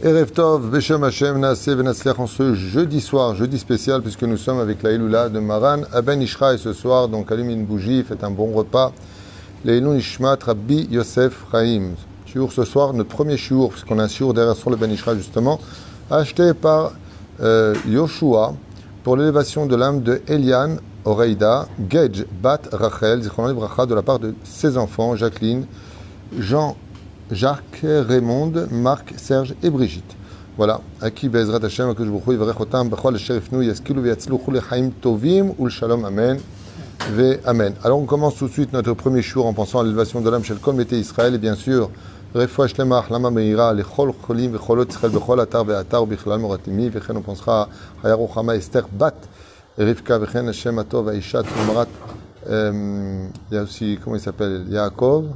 Erev Tov, Beshem Hashem, en ce jeudi soir, jeudi spécial, puisque nous sommes avec la Iloula de Maran Aben Ishra et ce soir, donc allume une bougie, faites un bon repas. Leilun Ishmat Rabbi Yosef Chaim. Shiur ce soir, notre premier shiur, puisqu'on a un shiur derrière sur le Ben Ishra justement, acheté par euh, Yoshua pour l'élévation de l'âme de Elian Oreida, Gej Bat Rachel, Zichrono Bracha, de la part de ses enfants, Jacqueline, Jean, Jacques, Raymond, Marc, Serge et Brigitte. Voilà, qui Bezrat Hashem, que je vous prie, Verechotam, Bechol, le Sheriff Nou, Yaskilu, Yatzluchu, Lechaim Tovim, Ul Shalom, Amen. Ve Amen. Alors on commence tout de suite notre premier jour en pensant à l'élévation de l'âme chez le Kol Mété Israël et bien sûr, Refoua Shlemach, Lama Meira, Lechol Cholim, Vecholot Israël, Bechol Atar, Ve'atar, Bichlal Moratimi, Vechen on pensera à Hayaro Chama, Esther Bat, Rivka, Vechen Hashem Atov, Aishat, Umrat, il y a aussi, comment il s'appelle, Yaakov,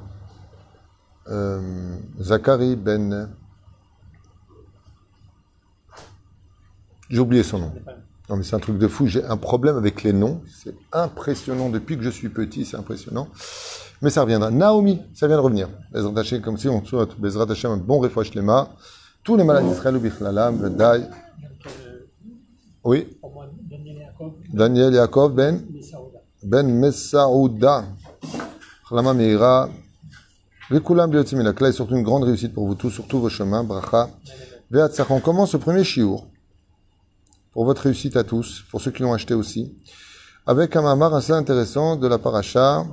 euh, Zachary Ben. J'ai oublié son nom. Non, mais c'est un truc de fou. J'ai un problème avec les noms. C'est impressionnant. Depuis que je suis petit, c'est impressionnant. Mais ça reviendra. Naomi, ça vient de revenir. Bezrat Hashem, comme si on souhaite Bezrat un bon refouach lema. Tous les malades d'Israël, Bichlalam, Vedai. Oui. Daniel Yaakov Ben. Ben Messaouda. Meira. Vekulam Biotimilakla est surtout une grande réussite pour vous tous, surtout vos chemins. Bracha. On commence ce premier shiur. Pour votre réussite à tous, pour ceux qui l'ont acheté aussi. Avec un mamar assez intéressant de la paracha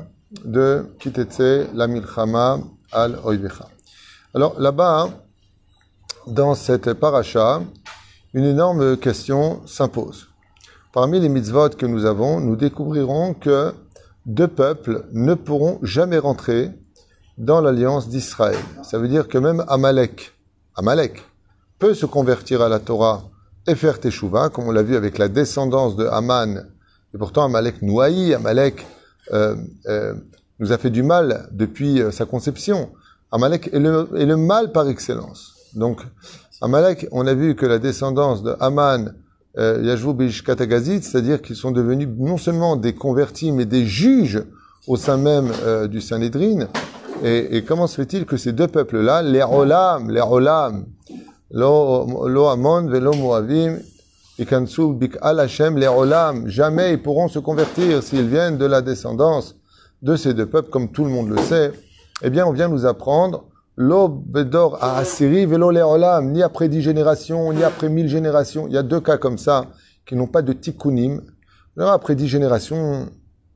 de Kitetse la Milchama al Oivecha. Alors là-bas, dans cette paracha, une énorme question s'impose. Parmi les mitzvot que nous avons, nous découvrirons que deux peuples ne pourront jamais rentrer dans l'alliance d'Israël. Ça veut dire que même Amalek, Amalek, peut se convertir à la Torah et faire Teshuvah, comme on l'a vu avec la descendance de Haman. Et pourtant, Amalek haït, Amalek euh, euh, nous a fait du mal depuis euh, sa conception. Amalek est le, mal par excellence. Donc, Amalek, on a vu que la descendance de Haman, euh, c'est-à-dire qu'ils sont devenus non seulement des convertis, mais des juges au sein même euh, du Sanhedrin. Et, comment se fait-il que ces deux peuples-là, les Olam, les Olam, Lo, Amon, Velo Moavim, Ikansu Bik'al Hashem, les Olam, jamais ils pourront se convertir s'ils viennent de la descendance de ces deux peuples, comme tout le monde le sait. Eh bien, on vient nous apprendre Lo Bedor à Assyrie, Velo les Olam, ni après dix générations, ni après mille générations. Il y a deux cas comme ça qui n'ont pas de tikkunim. Après dix générations,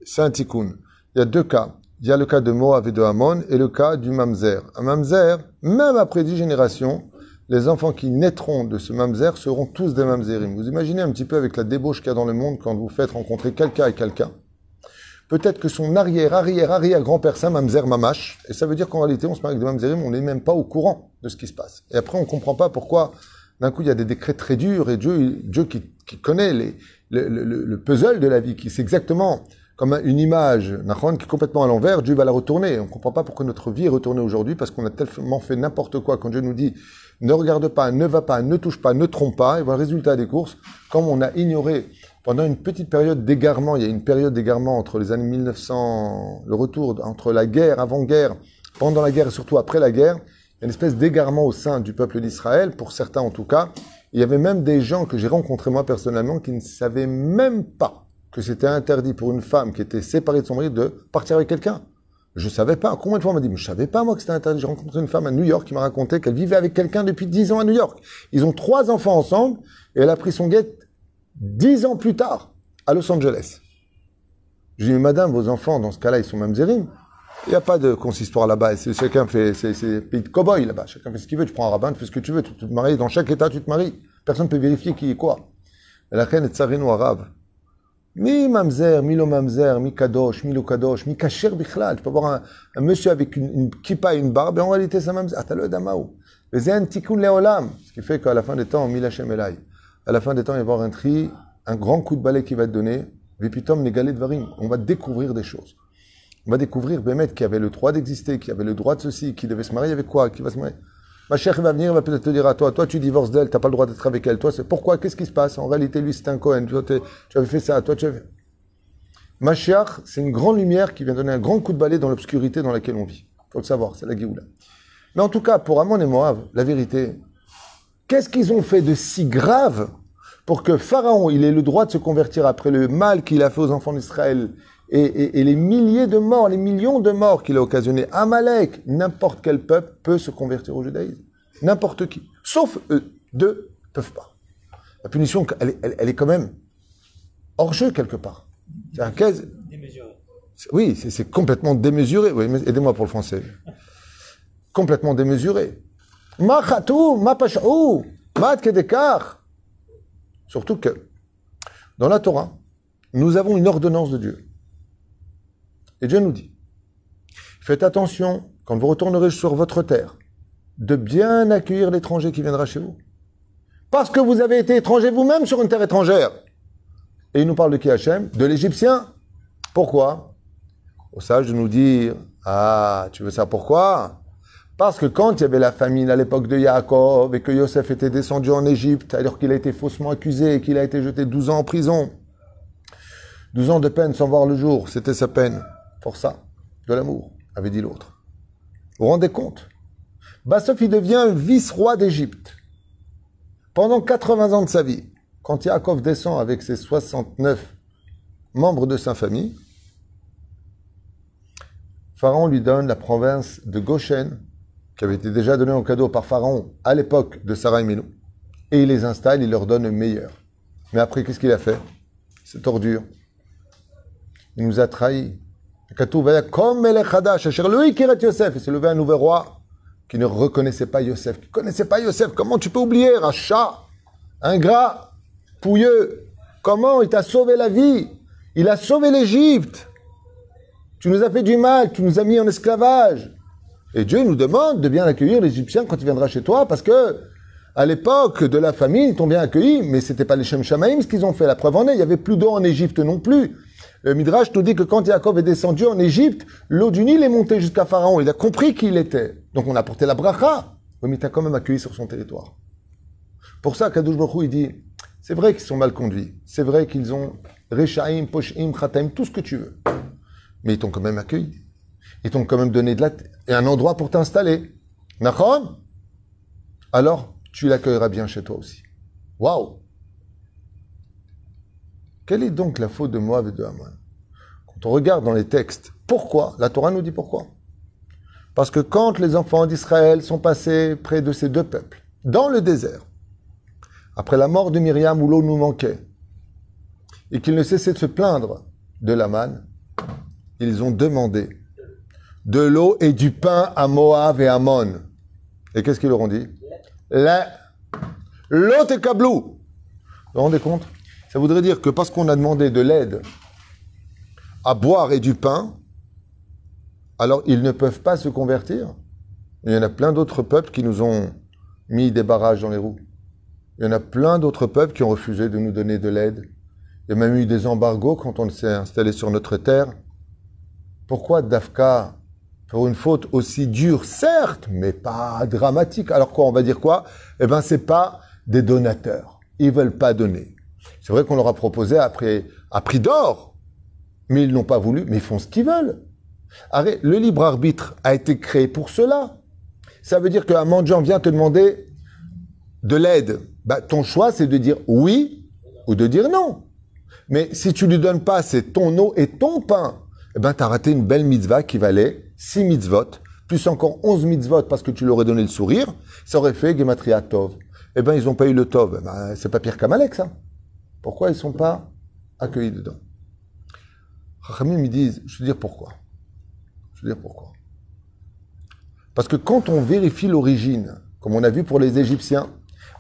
c'est un tikkun. Il y a deux cas. Il y a le cas de Moab et de Hamon et le cas du Mamzer. Un Mamzer, même après dix générations, les enfants qui naîtront de ce Mamzer seront tous des Mamzerim. Vous imaginez un petit peu avec la débauche qu'il y a dans le monde quand vous faites rencontrer quelqu'un et quelqu'un. Peut-être que son arrière, arrière, arrière grand-père, c'est Mamzer Mamash. Et ça veut dire qu'en réalité, on se marie avec des Mamzerim, on n'est même pas au courant de ce qui se passe. Et après, on comprend pas pourquoi, d'un coup, il y a des décrets très durs et Dieu, Dieu qui, connaît le, le, puzzle de la vie, qui sait exactement comme une image, Nahon, qui est complètement à l'envers, Dieu va la retourner. On ne comprend pas pourquoi notre vie est retournée aujourd'hui, parce qu'on a tellement fait n'importe quoi. Quand Dieu nous dit ne regarde pas, ne va pas, ne touche pas, ne trompe pas, et voilà le résultat des courses, comme on a ignoré pendant une petite période d'égarement, il y a une période d'égarement entre les années 1900, le retour entre la guerre, avant-guerre, pendant la guerre et surtout après la guerre, il y a une espèce d'égarement au sein du peuple d'Israël, pour certains en tout cas. Il y avait même des gens que j'ai rencontrés moi personnellement qui ne savaient même pas que c'était interdit pour une femme qui était séparée de son mari de partir avec quelqu'un. Je savais pas. Combien de fois on m'a dit, mais je savais pas moi que c'était interdit. J'ai rencontré une femme à New York qui m'a raconté qu'elle vivait avec quelqu'un depuis dix ans à New York. Ils ont trois enfants ensemble et elle a pris son guette dix ans plus tard à Los Angeles. Je dis, madame, vos enfants, dans ce cas-là, ils sont même zérim. Il n'y a pas de consistoire là-bas. Chacun fait, c'est pays de cow-boy là-bas. Chacun fait ce qu'il veut. Tu prends un rabbin, tu fais ce que tu veux. Tu te maries. Dans chaque état, tu te maries. Personne ne peut vérifier qui est quoi. La reine est tsarino arabe. Mi mamzer, mi lo mamzer, mi kadosh, mi lo kadosh, mi kacher bichlal. Tu peux avoir un, un monsieur avec une, une kippa et une barbe, et en réalité, c'est mamzer. Ah, t'as le un tikkun leolam. Ce qui fait qu'à la fin des temps, mi lachem elai. À la fin des temps, il va y avoir un tri, un grand coup de balai qui va être donné. Vipitom negalé varim. On va découvrir des choses. On va découvrir Bémet qui avait le droit d'exister, qui avait le droit de ceci, qui devait se marier avec quoi, qui va se marier. Ma chère va venir, va peut-être te dire à toi, toi tu divorces d'elle, t'as pas le droit d'être avec elle. Toi, c'est pourquoi Qu'est-ce qui se passe? En réalité, lui, c'est un Cohen. Toi, tu avais fait ça. Toi, tu avais. Mashiach, c'est une grande lumière qui vient donner un grand coup de balai dans l'obscurité dans laquelle on vit. Faut le savoir, c'est la Géoula. Mais en tout cas, pour Amon et Moab, la vérité, qu'est-ce qu'ils ont fait de si grave pour que Pharaon, il ait le droit de se convertir après le mal qu'il a fait aux enfants d'Israël et, les milliers de morts, les millions de morts qu'il a occasionné. Amalek, n'importe quel peuple peut se convertir au judaïsme. N'importe qui. Sauf eux. Deux peuvent pas. La punition, elle, est quand même hors jeu quelque part. C'est Démesuré. Oui, c'est complètement démesuré. Oui, aidez-moi pour le français. complètement démesuré. Ma khatou, ma pash'ou, ma Surtout que, dans la Torah, nous avons une ordonnance de Dieu. Et Dieu nous dit, faites attention, quand vous retournerez sur votre terre, de bien accueillir l'étranger qui viendra chez vous. Parce que vous avez été étranger vous-même sur une terre étrangère. Et il nous parle de qui Hachem? De l'Égyptien. Pourquoi? Au sage nous dire, ah, tu veux ça pourquoi? Parce que quand il y avait la famine à l'époque de Yaakov et que Yosef était descendu en Égypte alors qu'il a été faussement accusé et qu'il a été jeté 12 ans en prison, 12 ans de peine sans voir le jour, c'était sa peine. Pour de l'amour, avait dit l'autre. Vous vous rendez compte? Bassof, il devient vice-roi d'Égypte. Pendant 80 ans de sa vie, quand Yaakov descend avec ses 69 membres de sa famille, Pharaon lui donne la province de Goshen qui avait été déjà donné en cadeau par Pharaon à l'époque de Sarah et. Et il les installe, il leur donne le meilleur. Mais après, qu'est-ce qu'il a fait? Cette ordure. Il nous a trahis. Comme Yosef. Il s'est levé un nouveau roi qui ne reconnaissait pas Yosef, qui ne connaissait pas Yosef. Comment tu peux oublier un chat, ingrat, pouilleux Comment il t'a sauvé la vie Il a sauvé l'Égypte. Tu nous as fait du mal, tu nous as mis en esclavage. Et Dieu nous demande de bien accueillir l'Égyptien quand il viendra chez toi, parce que à l'époque de la famine, ils t'ont bien accueilli, mais c'était pas les Shem Shamaim ce qu'ils ont fait. La preuve en est, il y avait plus d'eau en Égypte non plus. Le Midrash nous dit que quand Jacob est descendu en Égypte, l'eau du Nil est montée jusqu'à Pharaon. Il a compris qui il était. Donc on a porté la bracha. mais il t'a quand même accueilli sur son territoire. Pour ça, Kadosh Baruch il dit, c'est vrai qu'ils sont mal conduits. C'est vrai qu'ils ont Rechaim, Poshim, Khataim, tout ce que tu veux. Mais ils t'ont quand même accueilli. Ils t'ont quand même donné de la et un endroit pour t'installer. D'accord? Alors, tu l'accueilleras bien chez toi aussi. Waouh Quelle est donc la faute de Moab et de Haman? Quand on regarde dans les textes, pourquoi? La Torah nous dit pourquoi? Parce que quand les enfants d'Israël sont passés près de ces deux peuples, dans le désert, après la mort de Myriam où l'eau nous manquait, et qu'ils ne cessaient de se plaindre de l'Aman, ils ont demandé de l'eau et du pain à Moab et à Amon. Et qu'est-ce qu'ils leur ont dit? L'eau est cablou. Vous vous rendez compte? Ça voudrait dire que parce qu'on a demandé de l'aide à boire et du pain, alors ils ne peuvent pas se convertir. Il y en a plein d'autres peuples qui nous ont mis des barrages dans les roues. Il y en a plein d'autres peuples qui ont refusé de nous donner de l'aide. Il y a même eu des embargos quand on s'est installé sur notre terre. Pourquoi Dafka pour une faute aussi dure, certes, mais pas dramatique. Alors quoi, on va dire quoi? Eh ben, c'est pas des donateurs. Ils veulent pas donner. C'est vrai qu'on leur a proposé à prix, d'or, mais ils n'ont pas voulu, mais ils font ce qu'ils veulent. Le libre arbitre a été créé pour cela. Ça veut dire qu'un mendiant vient te demander de l'aide. Bah, ton choix, c'est de dire oui ou de dire non. Mais si tu lui donnes pas, c'est ton eau et ton pain. Eh ben, tu as raté une belle mitzvah qui valait 6 mitzvot, plus encore 11 mitzvot parce que tu leur ai donné le sourire, ça aurait fait Gematria Tov. Eh bien, ils n'ont pas eu le Tov. Eh ben, c'est pas pire qu'Amalek, ça. Pourquoi ils ne sont pas accueillis dedans? Rachamim me disent, je veux dire pourquoi. Je veux dire pourquoi. Parce que quand on vérifie l'origine, comme on a vu pour les Égyptiens,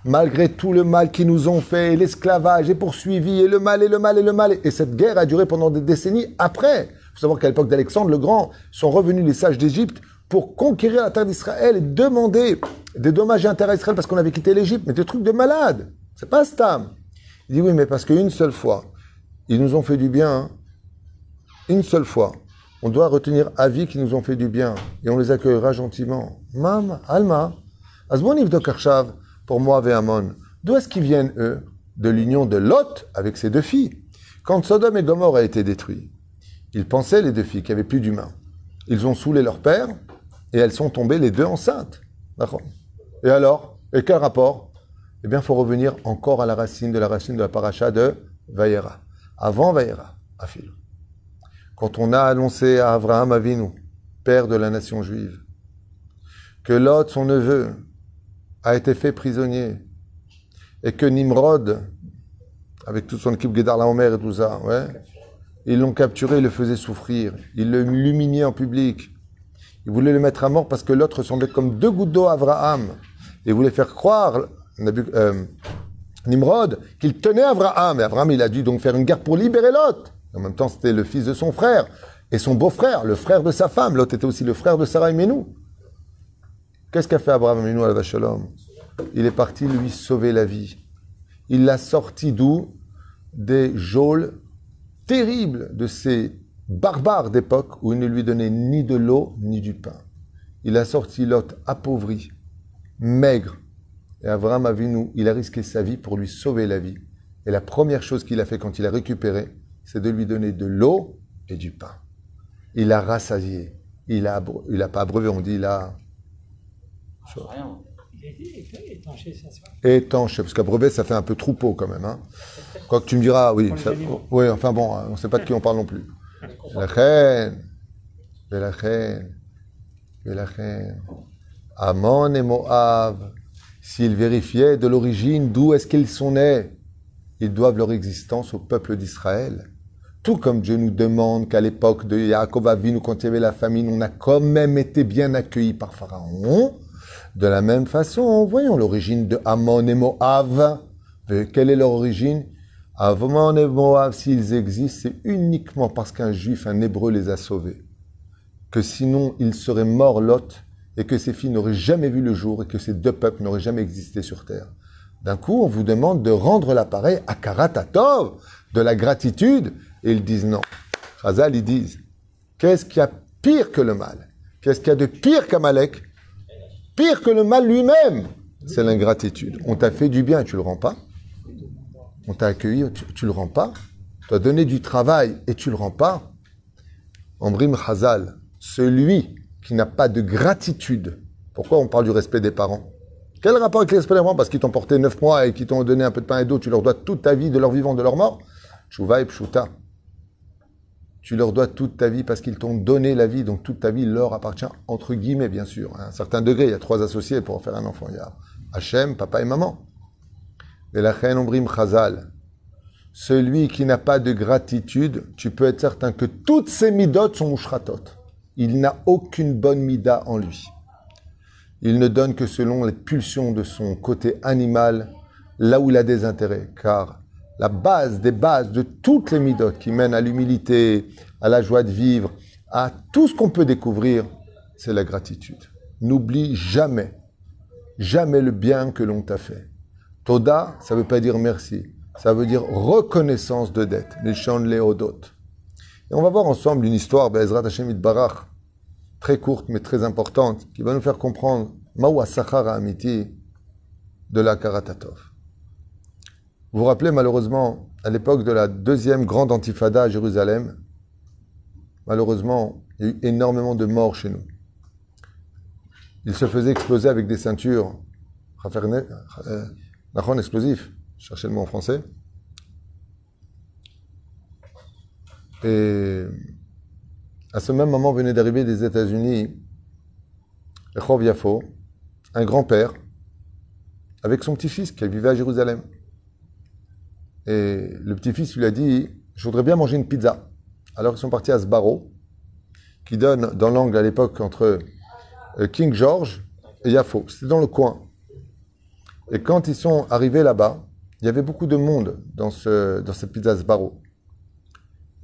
malgré tout le mal qu'ils nous ont fait, l'esclavage est poursuivi, et le mal, et le mal, et le mal, et cette guerre a duré pendant des décennies après. Il faut savoir qu'à l'époque d'Alexandre le Grand, sont revenus les sages d'Égypte pour conquérir la terre d'Israël et demander des dommages et intérêts à Israël parce qu'on avait quitté l'Égypte. Mais des trucs de malade. C'est pas Stam. Il dit oui, mais parce qu'une seule fois, ils nous ont fait du bien. Hein. Une seule fois. On doit retenir à vie qu'ils nous ont fait du bien et on les accueillera gentiment. Mam, Alma, Azmonif de Karshav, pour moi, Amon. D'où est-ce qu'ils viennent, eux? De l'union de Lot avec ses deux filles. Quand Sodome et Gomorre a été détruits, ils pensaient, les deux filles, qu'il n'y avait plus d'humains. Ils ont saoulé leur père et elles sont tombées les deux enceintes. D'accord. Et alors? Et quel rapport? Eh bien, il faut revenir encore à la racine de la racine de la paracha de Vaïra. Avant Vaïra, Afil. Quand on a annoncé à Abraham Avinu, père de la nation juive, que Lot, son neveu, a été fait prisonnier, et que Nimrod, avec toute son équipe Gedar Laomer et tout ça, ils l'ont capturé, ils le faisaient souffrir, ils l'humiliaient en public. Ils voulaient le mettre à mort parce que l'autre ressemblait comme deux gouttes d'eau à Abraham. Ils voulaient faire croire, euh, Nimrod, qu'il tenait Abraham. Et Abraham, il a dû donc faire une guerre pour libérer Lot. En même temps, c'était le fils de son frère et son beau-frère, le frère de sa femme. Lot était aussi le frère de Sarah et Menou. Qu'est-ce qu'a fait Abraham Menou à la Vachalom Il est parti lui sauver la vie. Il l'a sorti d'où? Des geôles terribles de ces barbares d'époque où il ne lui donnait ni de l'eau ni du pain. Il a sorti Lot appauvri, maigre. Et Abraham Avinu, il a risqué sa vie pour lui sauver la vie. Et la première chose qu'il a fait quand il a récupéré, c'est de lui donner de l'eau et du pain. Il a rassasié. Il a, il a pas abreuvé, on dit il a. Étanché, parce qu'abreuver, ça fait un peu troupeau quand même. Hein. Quoi que tu me diras, oui. oui, enfin bon, on ne sait pas de qui on parle non plus. La reine, la reine, la reine. Amon et Moab, s'ils vérifiaient de l'origine d'où est-ce qu'ils sont nés, ils doivent leur existence au peuple d'Israël. Tout comme Dieu nous demande qu'à l'époque de Yaakov Avinu, quand il y avait la famine, on a quand même été bien accueillis par Pharaon. De la même façon, voyons l'origine de Amon et Moab. Quelle est leur origine? Amon et Moab, s'ils existent, c'est uniquement parce qu'un juif, un hébreu les a sauvés. Que sinon, ils seraient morts Lot et que ces filles n'auraient jamais vu le jour et que ces deux peuples n'auraient jamais existé sur terre. D'un coup, on vous demande de rendre l'appareil à Karatatov, de la gratitude, et ils disent non. Chazal, ils disent, qu'est-ce qu'il y a pire que le mal? Qu'est-ce qu'il y a de pire qu'Amalek? Pire que le mal lui-même, c'est l'ingratitude. On t'a fait du bien, tu le rends pas. On t'a accueilli, tu, le rends pas. Tu as donné du travail et tu le rends pas. Ambrim Chazal, celui qui n'a pas de gratitude. Pourquoi on parle du respect des parents? Quel rapport avec le respect des parents? Parce qu'ils t'ont porté neuf mois et qu'ils t'ont donné un peu de pain et d'eau, tu leur dois toute ta vie de leur vivant, de leur mort? Chouva et pshuta. Tu leur dois toute ta vie parce qu'ils t'ont donné la vie, donc toute ta vie leur appartient, entre guillemets, bien sûr. À un certain degré, il y a trois associés pour en faire un enfant. Il y a Hachem, papa et maman. Et la ombrim chazal. Celui qui n'a pas de gratitude, tu peux être certain que toutes ses midotes sont mouchratot. Il n'a aucune bonne mida en lui. Il ne donne que selon les pulsions de son côté animal, là où il a des intérêts. Car la base des bases de toutes les midotes qui mènent à l'humilité, à la joie de vivre, à tout ce qu'on peut découvrir, c'est la gratitude. N'oublie jamais, jamais le bien que l'on t'a fait. Toda, ça ne veut pas dire merci, ça veut dire reconnaissance de dette, Nishon Leodot. On va voir ensemble une histoire, Bezrat Hashem Barach, très courte mais très importante, qui va nous faire comprendre Mawa Sachara Amiti de la Karatatov. Vous vous rappelez malheureusement, à l'époque de la deuxième grande antifada à Jérusalem, malheureusement, il y a eu énormément de morts chez nous. Il se faisait exploser avec des ceintures. Euh, explosif, cherchez le mot en français. Et à ce même moment venait d'arriver des États-Unis Rechov Yafo, un grand-père, avec son petit-fils qui vivait à Jérusalem. Et le petit-fils lui a dit Je voudrais bien manger une pizza. Alors ils sont partis à Sbarro, qui donne dans l'angle à l'époque entre euh, King George et Yafo. C'était dans le coin. Et quand ils sont arrivés là-bas, il y avait beaucoup de monde dans, ce, dans cette pizza Sbarro.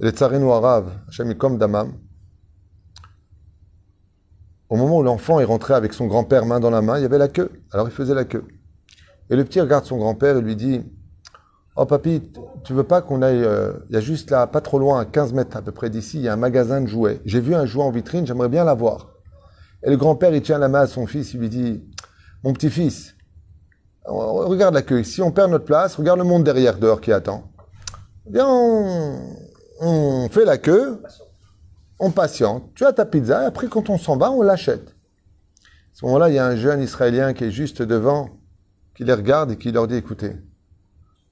Les arabes, Hachem comme Damam, au moment où l'enfant est rentré avec son grand-père main dans la main, il y avait la queue. Alors il faisait la queue. Et le petit regarde son grand-père et lui dit Oh papy, tu veux pas qu'on aille... Euh, il y a juste là, pas trop loin, à 15 mètres à peu près d'ici, il y a un magasin de jouets. J'ai vu un jouet en vitrine, j'aimerais bien l'avoir. Et le grand-père, il tient la main à son fils, il lui dit, mon petit-fils, regarde la queue, si on perd notre place, regarde le monde derrière, dehors qui attend. Viens, fait la queue, on patiente, tu as ta pizza, et après quand on s'en va, on l'achète. ce moment-là, il y a un jeune Israélien qui est juste devant, qui les regarde et qui leur dit, écoutez,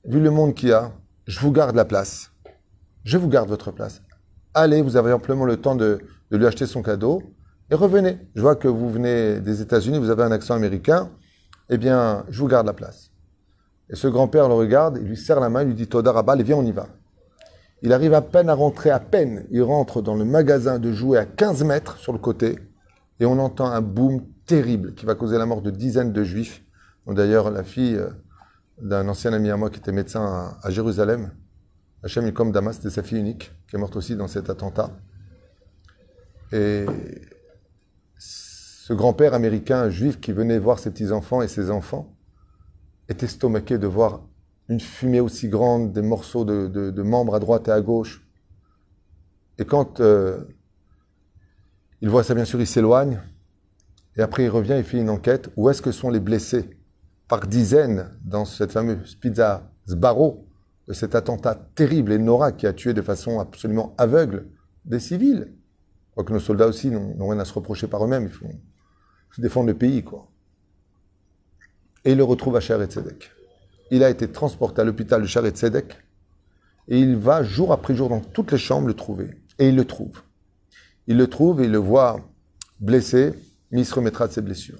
vu le monde qu'il y a, je vous garde la place. Je vous garde votre place. Allez, vous avez amplement le temps de, de lui acheter son cadeau et revenez. Je vois que vous venez des États-Unis, vous avez un accent américain. Eh bien, je vous garde la place. Et ce grand-père le regarde, il lui serre la main, il lui dit Toda Rabal, et viens, on y va. Il arrive à peine à rentrer, à peine. Il rentre dans le magasin de jouets à 15 mètres sur le côté, et on entend un boom terrible qui va causer la mort de dizaines de juifs. D'ailleurs, la fille euh, d'un ancien ami à moi qui était médecin à, Jérusalem, Hachem comme Damas, c'était sa fille unique, qui est morte aussi dans cet attentat. Et ce grand-père américain juif qui venait voir ses petits-enfants et ses enfants est estomaqué de voir une fumée aussi grande, des morceaux de, membres à droite et à gauche. Et quand euh, il voit ça, bien sûr, il s'éloigne. Et après, il revient et fait une enquête. Où est-ce que sont les blessés? Par dizaines dans cette fameuse pizza Sbarro, de cet attentat terrible et Nora qui a tué de façon absolument aveugle des civils. Quoique nos soldats aussi n'ont rien à se reprocher par eux-mêmes, ils font défendre le pays, quoi. Et il le retrouve à Sharet Tzedek. Il a été transporté à l'hôpital de Tzedek et il va jour après jour dans toutes les chambres le trouver. Et il le trouve. Il le trouve et il le voit blessé, mais il se remettra de ses blessures.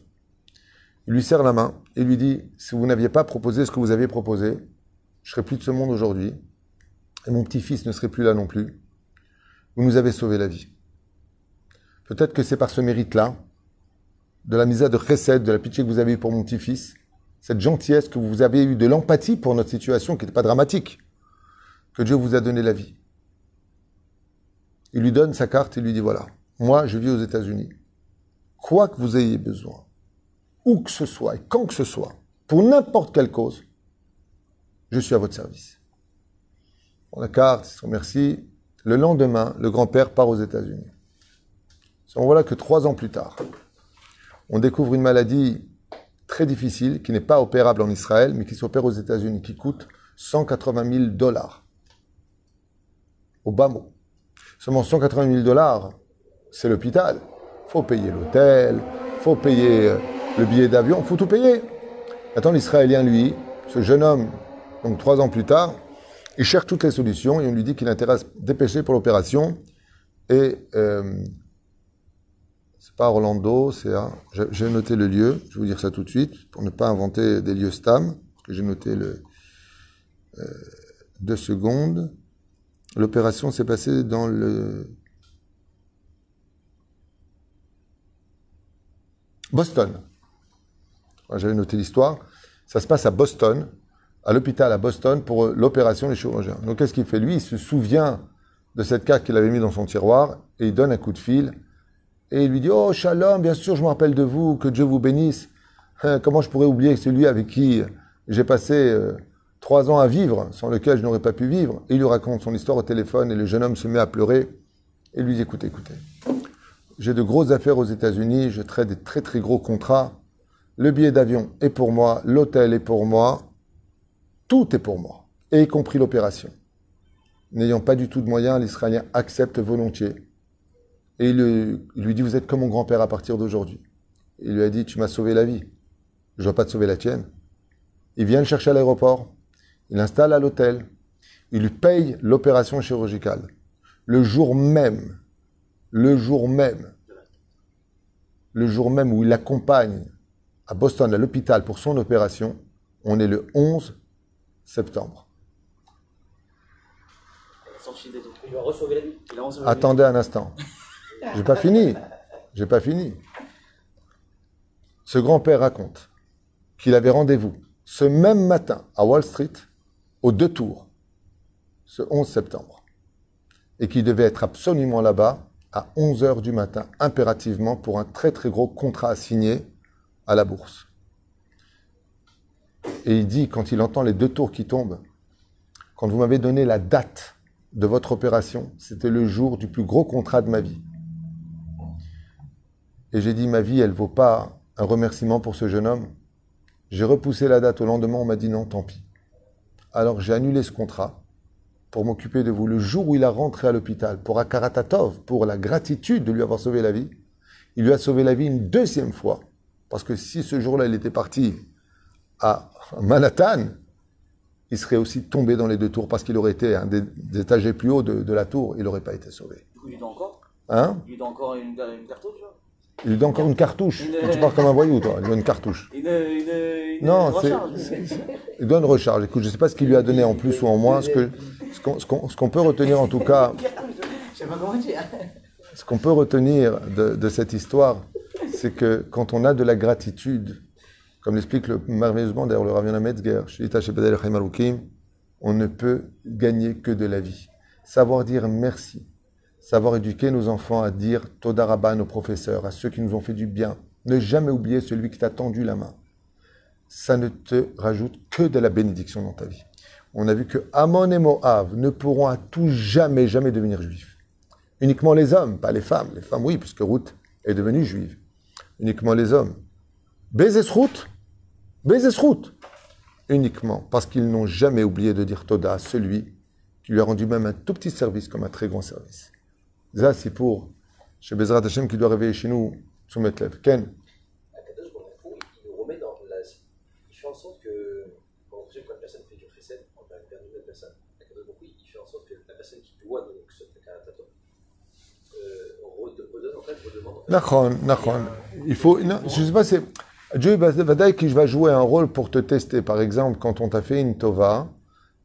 Il lui serre la main et lui dit Si vous n'aviez pas proposé ce que vous aviez proposé, je serais plus de ce monde aujourd'hui. Et mon petit-fils ne serait plus là non plus. Vous nous avez sauvé la vie. Peut-être que c'est par ce mérite-là, de la misère de recette, de la pitié que vous avez eue pour mon petit-fils, cette gentillesse que vous avez eue, de l'empathie pour notre situation qui n'était pas dramatique, que Dieu vous a donné la vie. Il lui donne sa carte et lui dit voilà, moi je vis aux États-Unis. Quoi que vous ayez besoin, où que ce soit et quand que ce soit, pour n'importe quelle cause, je suis à votre service. On la carte, il se remercie. Le lendemain, le grand-père part aux États-Unis. Voilà que trois ans plus tard, on découvre une maladie très difficile qui n'est pas opérable en Israël, mais qui s'opère aux États-Unis, qui coûte 180 000 dollars. Au bas mot. Seulement 180 000 dollars, c'est l'hôpital. faut payer l'hôtel, faut payer euh, le billet d'avion, faut tout payer. Attends, l'Israélien, lui, ce jeune homme, donc trois ans plus tard, il cherche toutes les solutions et on lui dit qu'il intéresse dépêcher pour l'opération. Et euh, pas Orlando, c'est. J'ai noté le lieu, je vais vous dire ça tout de suite, pour ne pas inventer des lieux stam, j'ai noté le. Euh, deux secondes. L'opération s'est passée dans le. Boston. J'avais noté l'histoire. Ça se passe à Boston, à l'hôpital à Boston, pour l'opération des chirurgiens. Donc qu'est-ce qu'il fait? Lui, il se souvient de cette carte qu'il avait mis dans son tiroir et il donne un coup de fil et il lui dit Oh, shalom, bien sûr, je me rappelle de vous, que Dieu vous bénisse. Comment je pourrais oublier celui avec qui j'ai passé euh, trois ans à vivre, sans lequel je n'aurais pas pu vivre? Il lui raconte son histoire au téléphone et le jeune homme se met à pleurer et lui dit Écoutez, écoutez, j'ai de grosses affaires aux États-Unis, je traite des très très gros contrats. Le billet d'avion est pour moi, l'hôtel est pour moi, tout est pour moi, et y compris l'opération. N'ayant pas du tout de moyens, l'Israélien accepte volontiers et il, lui dit, vous êtes comme mon grand-père à partir d'aujourd'hui. Il lui a dit, tu m'as sauvé la vie. Je ne dois pas te sauver la tienne. Il vient le chercher à l'aéroport. Il l'installe à l'hôtel. Il lui paye l'opération chirurgicale. Le jour même, le jour même, le jour même où il l'accompagne à Boston, à l'hôpital pour son opération, on est le 11 septembre. Attendez un instant. J'ai pas fini. J'ai pas fini. Ce grand-père raconte qu'il avait rendez-vous ce même matin à Wall Street, aux deux tours, ce 11 septembre, et qu'il devait être absolument là-bas à 11 heures du matin, impérativement, pour un très très gros contrat à signer à la bourse. Et il dit, quand il entend les deux tours qui tombent, quand vous m'avez donné la date de votre opération, c'était le jour du plus gros contrat de ma vie. Et j'ai dit, ma vie, elle vaut pas un remerciement pour ce jeune homme. J'ai repoussé la date au lendemain, on m'a dit non, tant pis. Alors j'ai annulé ce contrat pour m'occuper de vous. Le jour où il a rentré à l'hôpital pour Akaratatov, pour la gratitude de lui avoir sauvé la vie, il lui a sauvé la vie une deuxième fois Parce que si ce jour-là, il était parti à Manhattan, il serait aussi tombé dans les deux tours parce qu'il aurait été un des, plus hauts de, la tour, il n'aurait pas été sauvé. Du coup, il doit encore? Hein? Il doit encore une, une cartouche il lui donne encore une cartouche. Tu pars comme un voyou, toi. Il lui donne une cartouche. Une, une, non, c'est. Il donne une recharge. Écoute, je ne sais pas ce qu'il lui a donné en plus ou en moins. Ce qu'on ce qu'on peut retenir en tout cas. Je sais pas comment dire. Ce qu'on peut retenir de, de cette histoire, c'est que quand on a de la gratitude, comme l'explique le, merveilleusement d'ailleurs le Raviana Metzger, on ne peut gagner que de la vie. Savoir dire merci, savoir éduquer nos enfants à dire Todaraba à nos professeurs, à ceux qui nous ont fait du bien. Ne jamais oublier celui qui t'a tendu la main. Ça ne te rajoute que de la bénédiction dans ta vie. On a vu que Amon et Moab ne pourront à tout jamais, jamais devenir juifs. Uniquement les hommes, pas les femmes. Les femmes, oui, puisque Ruth est devenue juive uniquement les hommes. Bézesrout, Bézesrout, uniquement parce qu'ils n'ont jamais oublié de dire Toda à celui qui lui a rendu même un tout petit service comme un très grand service. Ça, c'est pour chez Bezrat Hashem qui doit réveiller chez nous Soumetlev. Ken il nous remet dans la. Il fait en sorte que. Quand une personne fait du chesed, on va vers une personne. Il fait en sorte que la personne qui doit donner ce euh, redonne en fait, redemande. Faut. Non, je sais pas, c'est. Dieu va qui va jouer un rôle pour te tester. Par exemple, quand on t'a fait une tova,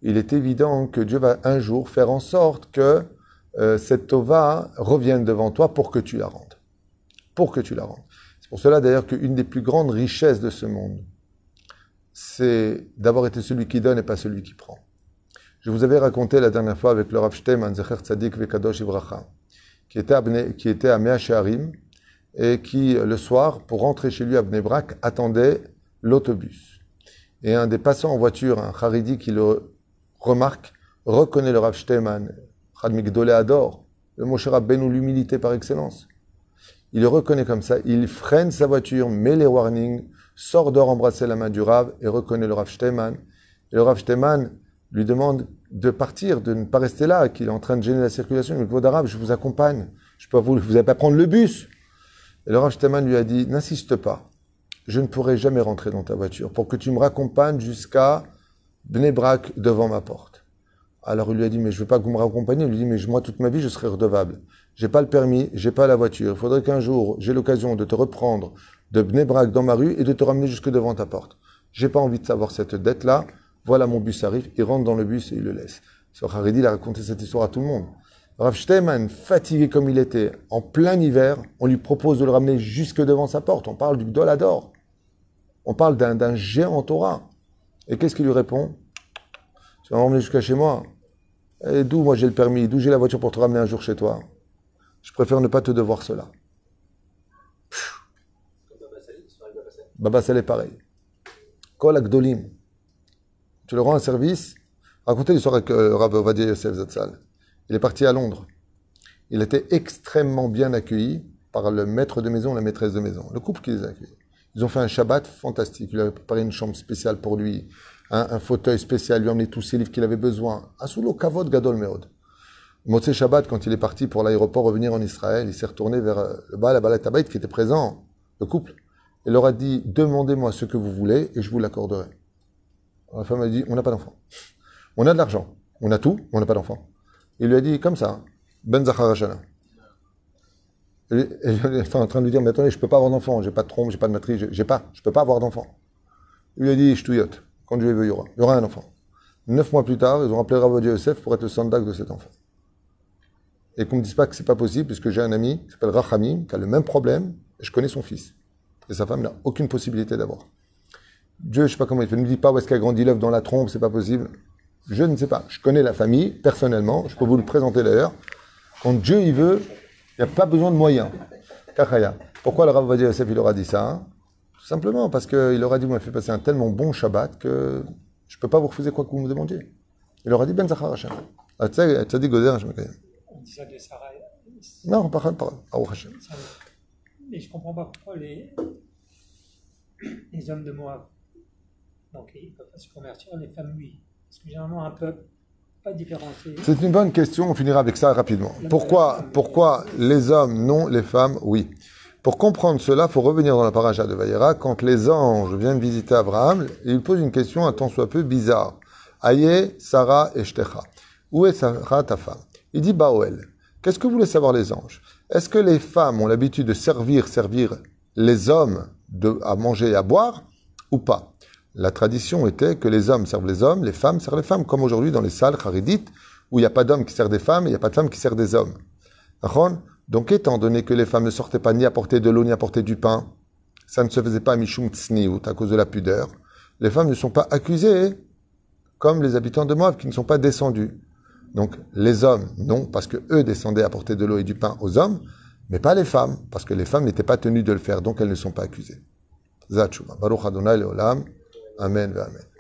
il est évident que Dieu va un jour faire en sorte que euh, cette tova revienne devant toi pour que tu la rendes. Pour que tu la rendes. C'est pour cela d'ailleurs qu'une des plus grandes richesses de ce monde, c'est d'avoir été celui qui donne et pas celui qui prend. Je vous avais raconté la dernière fois avec le Rav Shteman, Zecher Tzadik Vekadosh Ibracha, qui était à, qui était à Mea et qui, le soir, pour rentrer chez lui à Bnebrak, attendait l'autobus. Et un des passants en voiture, un Haridi qui le remarque, reconnaît le Rav Shteman, Chad adore, le Moshe Rabbeinu, l'humilité par excellence. Il le reconnaît comme ça, il freine sa voiture, met les warnings, sort dehors embrasser la main du Rav et reconnaît le Rav Shteman. Et le Rav Shteman lui demande de partir, de ne pas rester là, qu'il est en train de gêner la circulation. Il dit, Arabe, je vous accompagne, je peux vous, vous n'allez pas prendre le bus. Et le Rav Shteman lui a dit, n'insiste pas, je ne pourrai jamais rentrer dans ta voiture pour que tu me raccompagnes jusqu'à Bnebrak devant ma porte. Alors il lui a dit, mais je veux pas que vous me raccompagniez. Il lui dit, mais moi, toute ma vie, je serai redevable. J'ai pas le permis, j'ai pas la voiture. Il faudrait qu'un jour, j'ai l'occasion de te reprendre de Bnebrak dans ma rue et de te ramener jusque devant ta porte. J'ai pas envie de savoir cette dette-là. Voilà, mon bus arrive. Il rentre dans le bus et il le laisse. Ce Haredi, a raconté cette histoire à tout le monde. Rav Steinman, fatigué comme il était, en plein hiver, on lui propose de le ramener jusque devant sa porte. On parle du Dolador. On parle d'un géant Torah. Et qu'est-ce qu'il lui répond? Tu vas m'emmener jusqu'à chez moi d'où moi j'ai le permis, d'où j'ai la voiture pour te ramener un jour chez toi. Je préfère ne pas te devoir cela. Baba Salé, pareil. Kol Akdolim. Tu leur rends un service. Racontez l'histoire avec euh, Rav Ovadia Yosef Zatzal. Il est parti à Londres. Il était extrêmement bien accueilli par le maître de maison la maîtresse de maison, le couple qui les a accueillis. Ils ont fait un Shabbat fantastique. Il a préparé une chambre spéciale pour lui un, fauteuil spécial, lui emmener tous ses livres qu'il avait besoin. Asulo Kavod Gadol Shabbat, quand il est parti pour l'aéroport revenir en Israël, il s'est retourné vers euh, le Baal Abalat qui était présent, le couple. Il leur a dit, demandez-moi ce que vous voulez et je vous l'accorderai. La femme a dit, on n'a pas d'enfant. On a de l'argent. On a tout, on n'a pas d'enfant. Il lui a dit, comme ça, Ben Zachar Il est en train de lui dire, mais attendez, je ne peux pas avoir d'enfant, j'ai pas de trompe, j'ai pas de matrice, j'ai pas, je peux pas avoir d'enfant. Il lui a dit, je touillote. Dieu veut, il y aura. Il y aura un enfant. Neuf mois plus tard, ils ont rappelé Rav Yosef pour être le sandak de cet enfant. Et qu'on ne me dise pas que c'est pas possible, puisque j'ai un ami qui s'appelle Rachamim, qui a le même problème, et je connais son fils. Et sa femme n'a aucune possibilité d'avoir. Dieu, je sais pas comment il fait. Ne me dis pas où est-ce qu'a grandi l'œuf dans la trompe, c'est pas possible. Je ne sais pas. Je connais la famille, personnellement. Je peux vous le présenter d'ailleurs. Quand Dieu y veut, il n'y a pas besoin de moyens. Pourquoi le Rav Yosef, il aura dit ça simplement parce qu'il leur a dit, vous m'avez fait passer un tellement bon Shabbat que je ne peux pas vous refuser quoi que vous me demandiez. Il leur a dit, Ben Zachar Hashem. Dit Gozer, je me connais. On dit ça de Sarah. Non, par Hashem. Mais je ne comprends pas pourquoi les, les hommes de Moab, donc ils ne peuvent pas se convertir, les femmes, oui. Parce que généralement, un peuple pas différencié. C'est une bonne question, on finira avec ça rapidement. Pourquoi, pourquoi les hommes non, les femmes oui? Pour comprendre cela, faut revenir dans la paracha de Vayera, quand les anges viennent visiter Abraham, et ils posent une question un tant soit peu bizarre. Aye, Sarah et Shtecha. Où est Sarah, ta femme? Il dit Baoel. Qu'est-ce que voulaient savoir les anges? Est-ce que les femmes ont l'habitude de servir, servir les hommes à manger et à boire, ou pas? La tradition était que les hommes servent les hommes, les femmes servent les femmes, comme aujourd'hui dans les salles charidites, où il n'y a pas d'hommes qui servent des femmes il n'y a pas de femmes qui servent des hommes. Donc, étant donné que les femmes ne sortaient pas ni apporter de l'eau ni apporter du pain, ça ne se faisait pas à Mishum Tsniout à cause de la pudeur, les femmes ne sont pas accusées comme les habitants de Moab qui ne sont pas descendus. Donc, les hommes, non, parce que eux descendaient apporter de l'eau et du pain aux hommes, mais pas les femmes, parce que les femmes n'étaient pas tenues de le faire, donc elles ne sont pas accusées. Zatshuva. Baruch Adonai Leolam. Amen Amen.